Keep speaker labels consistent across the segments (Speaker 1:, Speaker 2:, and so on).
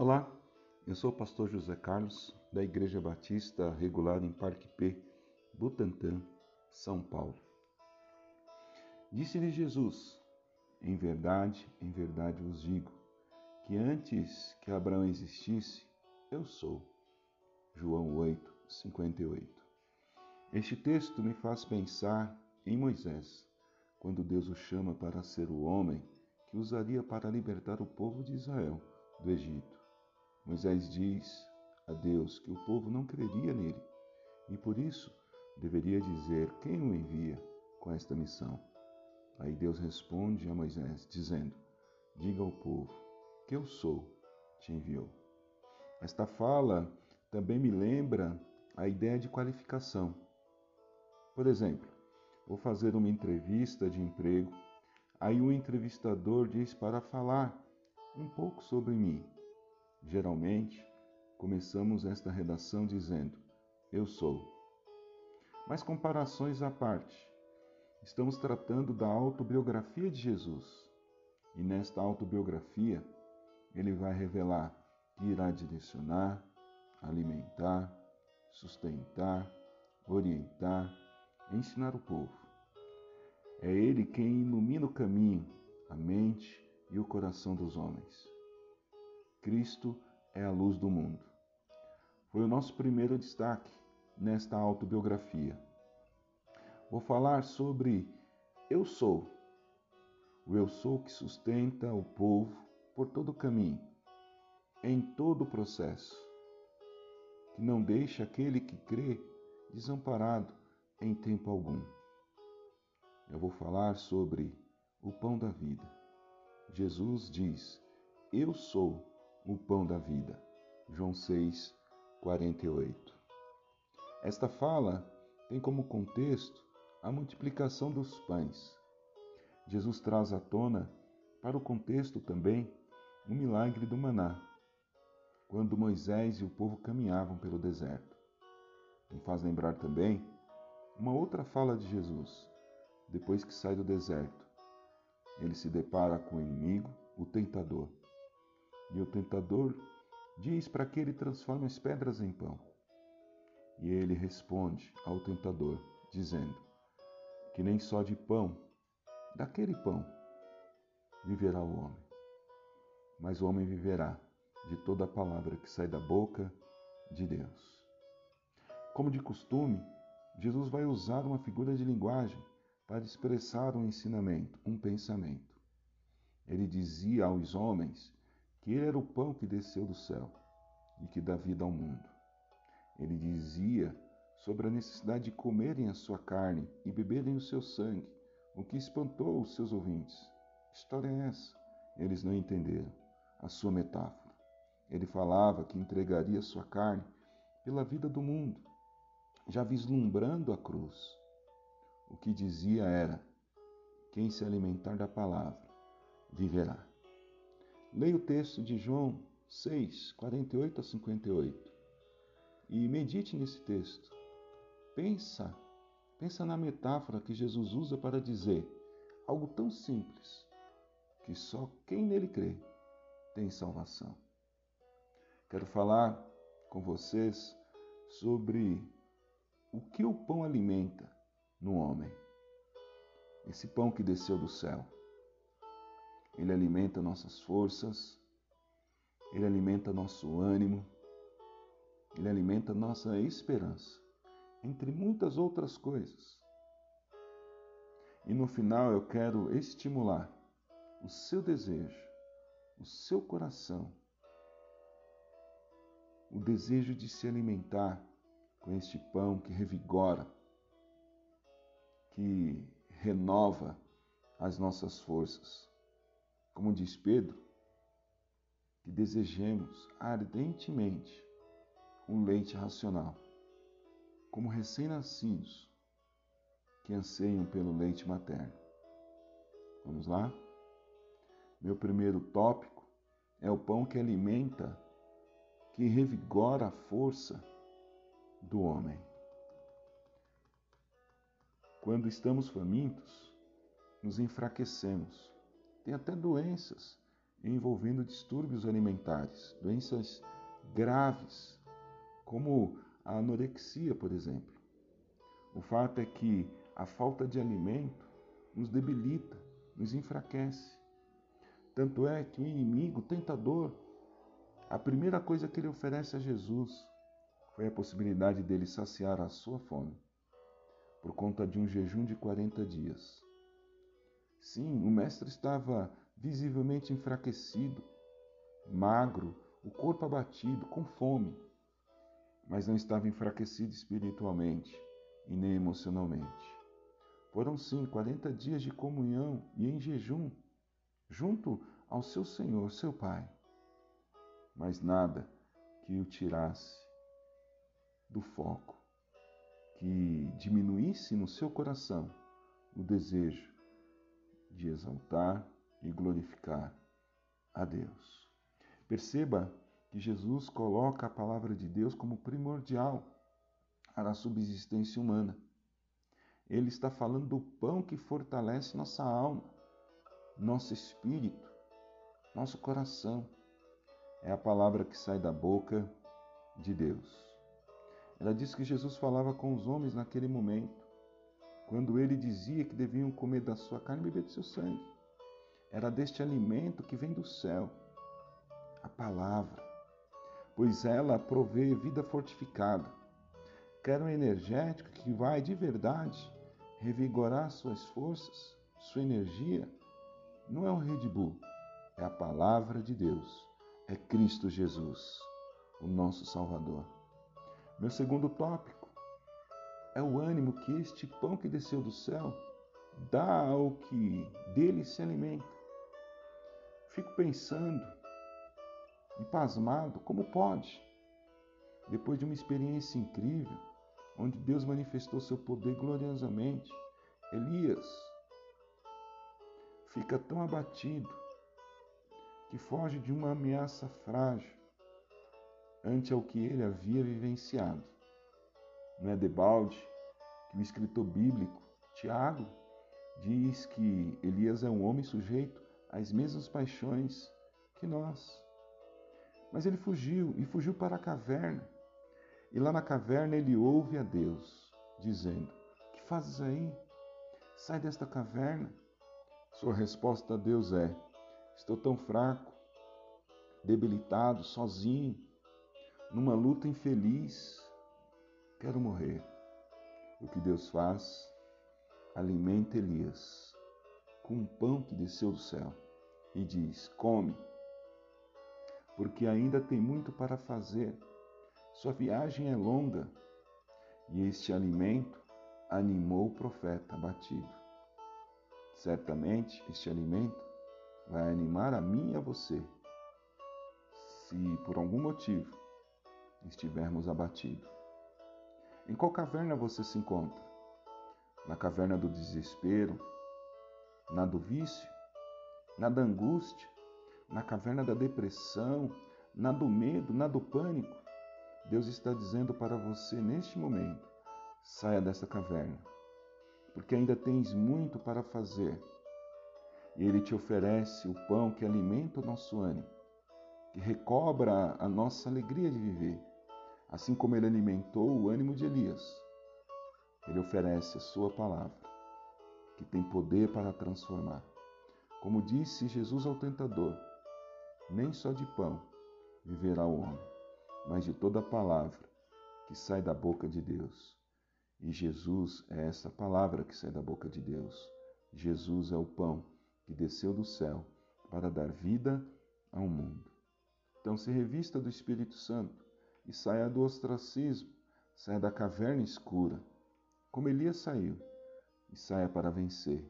Speaker 1: Olá, eu sou o pastor José Carlos, da Igreja Batista Regular em Parque P, Butantã, São Paulo. Disse-lhe Jesus: Em verdade, em verdade vos digo, que antes que Abraão existisse, eu sou. João 8, 58. Este texto me faz pensar em Moisés, quando Deus o chama para ser o homem que usaria para libertar o povo de Israel do Egito. Moisés diz a Deus que o povo não creria nele e por isso deveria dizer quem o envia com esta missão. Aí Deus responde a Moisés, dizendo: Diga ao povo que eu sou, te enviou. Esta fala também me lembra a ideia de qualificação. Por exemplo, vou fazer uma entrevista de emprego, aí o entrevistador diz para falar um pouco sobre mim. Geralmente, começamos esta redação dizendo: Eu sou. Mas comparações à parte, estamos tratando da autobiografia de Jesus. E nesta autobiografia, ele vai revelar que irá direcionar, alimentar, sustentar, orientar, ensinar o povo. É ele quem ilumina o caminho, a mente e o coração dos homens. Cristo é a luz do mundo. Foi o nosso primeiro destaque nesta autobiografia. Vou falar sobre Eu Sou, o Eu Sou que sustenta o povo por todo o caminho, em todo o processo, que não deixa aquele que crê desamparado em tempo algum. Eu vou falar sobre o pão da vida. Jesus diz: Eu sou o pão da vida. João 6, 48. Esta fala tem como contexto a multiplicação dos pães. Jesus traz à tona, para o contexto também, o milagre do maná, quando Moisés e o povo caminhavam pelo deserto. Me faz lembrar também uma outra fala de Jesus, depois que sai do deserto. Ele se depara com o inimigo, o tentador. E o tentador diz para que ele transforme as pedras em pão. E ele responde ao tentador, dizendo: Que nem só de pão, daquele pão, viverá o homem, mas o homem viverá de toda a palavra que sai da boca de Deus. Como de costume, Jesus vai usar uma figura de linguagem para expressar um ensinamento, um pensamento. Ele dizia aos homens que ele era o pão que desceu do céu e que dá vida ao mundo. Ele dizia sobre a necessidade de comerem a sua carne e beberem o seu sangue, o que espantou os seus ouvintes. Que história é essa? Eles não entenderam a sua metáfora. Ele falava que entregaria sua carne pela vida do mundo, já vislumbrando a cruz. O que dizia era: quem se alimentar da palavra viverá. Leia o texto de João 6, 48 a 58 e medite nesse texto. Pensa, pensa na metáfora que Jesus usa para dizer algo tão simples que só quem nele crê tem salvação. Quero falar com vocês sobre o que o pão alimenta no homem. Esse pão que desceu do céu. Ele alimenta nossas forças, ele alimenta nosso ânimo, ele alimenta nossa esperança, entre muitas outras coisas. E no final eu quero estimular o seu desejo, o seu coração, o desejo de se alimentar com este pão que revigora, que renova as nossas forças como diz Pedro, que desejemos ardentemente um leite racional, como recém-nascidos que anseiam pelo leite materno. Vamos lá? Meu primeiro tópico é o pão que alimenta, que revigora a força do homem. Quando estamos famintos, nos enfraquecemos tem até doenças envolvendo distúrbios alimentares, doenças graves, como a anorexia, por exemplo. O fato é que a falta de alimento nos debilita, nos enfraquece. Tanto é que o inimigo, o tentador, a primeira coisa que ele oferece a Jesus foi a possibilidade dele saciar a sua fome, por conta de um jejum de 40 dias. Sim, o mestre estava visivelmente enfraquecido, magro, o corpo abatido, com fome, mas não estava enfraquecido espiritualmente e nem emocionalmente. Foram sim 40 dias de comunhão e em jejum, junto ao seu Senhor, seu Pai mas nada que o tirasse do foco, que diminuísse no seu coração o desejo de exaltar e glorificar a Deus. Perceba que Jesus coloca a palavra de Deus como primordial para a subsistência humana. Ele está falando do pão que fortalece nossa alma, nosso espírito, nosso coração é a palavra que sai da boca de Deus. Ela diz que Jesus falava com os homens naquele momento, quando ele dizia que deviam comer da sua carne e beber do seu sangue. Era deste alimento que vem do céu, a palavra, pois ela provê vida fortificada. Quer um energético que vai de verdade revigorar suas forças, sua energia. Não é um Red Bull, é a palavra de Deus é Cristo Jesus, o nosso Salvador. Meu segundo tópico é o ânimo que este pão que desceu do céu dá ao que dele se alimenta. Fico pensando e pasmado como pode, depois de uma experiência incrível, onde Deus manifestou seu poder gloriosamente, Elias fica tão abatido que foge de uma ameaça frágil ante ao que ele havia vivenciado. Não é debalde que o escritor bíblico, Tiago, diz que Elias é um homem sujeito às mesmas paixões que nós. Mas ele fugiu e fugiu para a caverna. E lá na caverna ele ouve a Deus, dizendo: Que fazes aí? Sai desta caverna. Sua resposta a Deus é: Estou tão fraco, debilitado, sozinho, numa luta infeliz. Quero morrer. Que Deus faz? Alimenta Elias com um pão que desceu do céu e diz: Come, porque ainda tem muito para fazer. Sua viagem é longa. E este alimento animou o profeta abatido. Certamente este alimento vai animar a mim e a você. Se por algum motivo estivermos abatidos. Em qual caverna você se encontra? Na caverna do desespero? Na do vício? Na da angústia? Na caverna da depressão? Na do medo? Na do pânico? Deus está dizendo para você neste momento: saia dessa caverna, porque ainda tens muito para fazer e Ele te oferece o pão que alimenta o nosso ânimo, que recobra a nossa alegria de viver, assim como Ele alimentou o ânimo de Elias. Ele oferece a Sua palavra, que tem poder para transformar. Como disse Jesus ao tentador: nem só de pão viverá o homem, mas de toda palavra que sai da boca de Deus. E Jesus é essa palavra que sai da boca de Deus. Jesus é o pão que desceu do céu para dar vida ao mundo. Então se revista do Espírito Santo e saia do ostracismo, saia da caverna escura, como Elias saiu, e saia para vencer.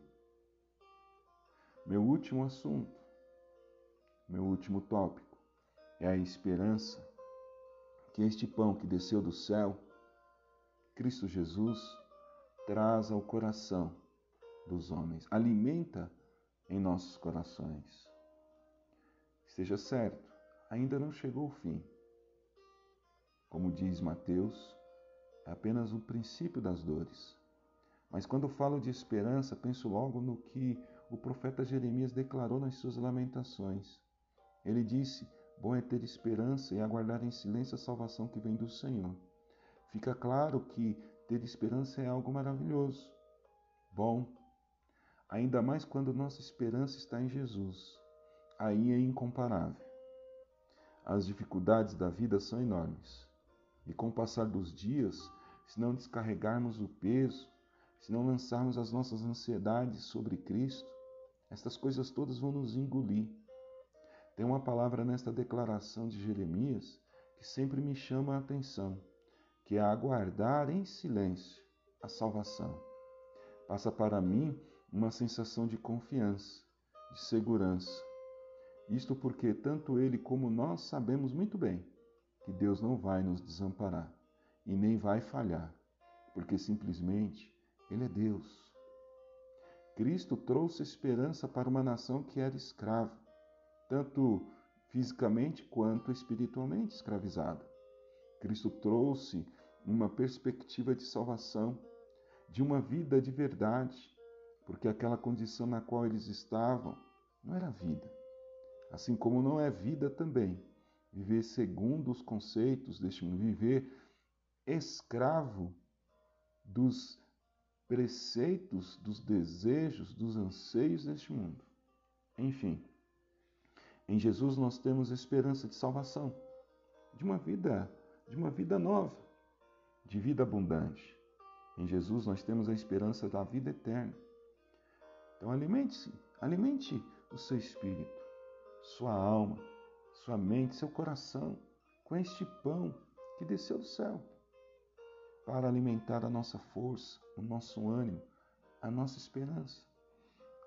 Speaker 1: Meu último assunto, meu último tópico, é a esperança que este pão que desceu do céu, Cristo Jesus, traz ao coração dos homens, alimenta em nossos corações. Esteja certo, ainda não chegou o fim. Como diz Mateus, é apenas o princípio das dores. Mas quando falo de esperança, penso logo no que o profeta Jeremias declarou nas suas lamentações. Ele disse: Bom é ter esperança e aguardar em silêncio a salvação que vem do Senhor. Fica claro que ter esperança é algo maravilhoso, bom, ainda mais quando nossa esperança está em Jesus. Aí é incomparável. As dificuldades da vida são enormes. E com o passar dos dias, se não descarregarmos o peso, se não lançarmos as nossas ansiedades sobre Cristo, estas coisas todas vão nos engolir. Tem uma palavra nesta declaração de Jeremias que sempre me chama a atenção, que é aguardar em silêncio a salvação. Passa para mim uma sensação de confiança, de segurança. Isto porque tanto ele como nós sabemos muito bem que Deus não vai nos desamparar e nem vai falhar, porque simplesmente Ele é Deus. Cristo trouxe esperança para uma nação que era escrava, tanto fisicamente quanto espiritualmente escravizada. Cristo trouxe uma perspectiva de salvação, de uma vida de verdade, porque aquela condição na qual eles estavam não era vida. Assim como não é vida também viver segundo os conceitos deste mundo, viver escravo dos preceitos, dos desejos, dos anseios deste mundo. Enfim, em Jesus nós temos esperança de salvação, de uma vida, de uma vida nova, de vida abundante. Em Jesus nós temos a esperança da vida eterna. Então alimente-se, alimente o seu espírito, sua alma, sua mente, seu coração com este pão que desceu do céu para alimentar a nossa força, o nosso ânimo, a nossa esperança.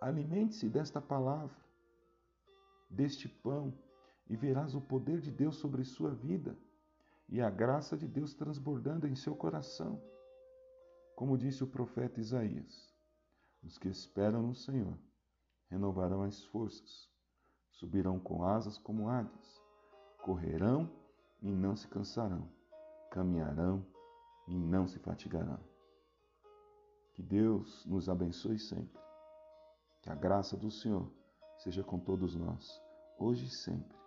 Speaker 1: Alimente-se desta palavra, deste pão, e verás o poder de Deus sobre sua vida e a graça de Deus transbordando em seu coração. Como disse o profeta Isaías: Os que esperam no Senhor renovarão as forças Subirão com asas como águias, correrão e não se cansarão, caminharão e não se fatigarão. Que Deus nos abençoe sempre. Que a graça do Senhor seja com todos nós, hoje e sempre.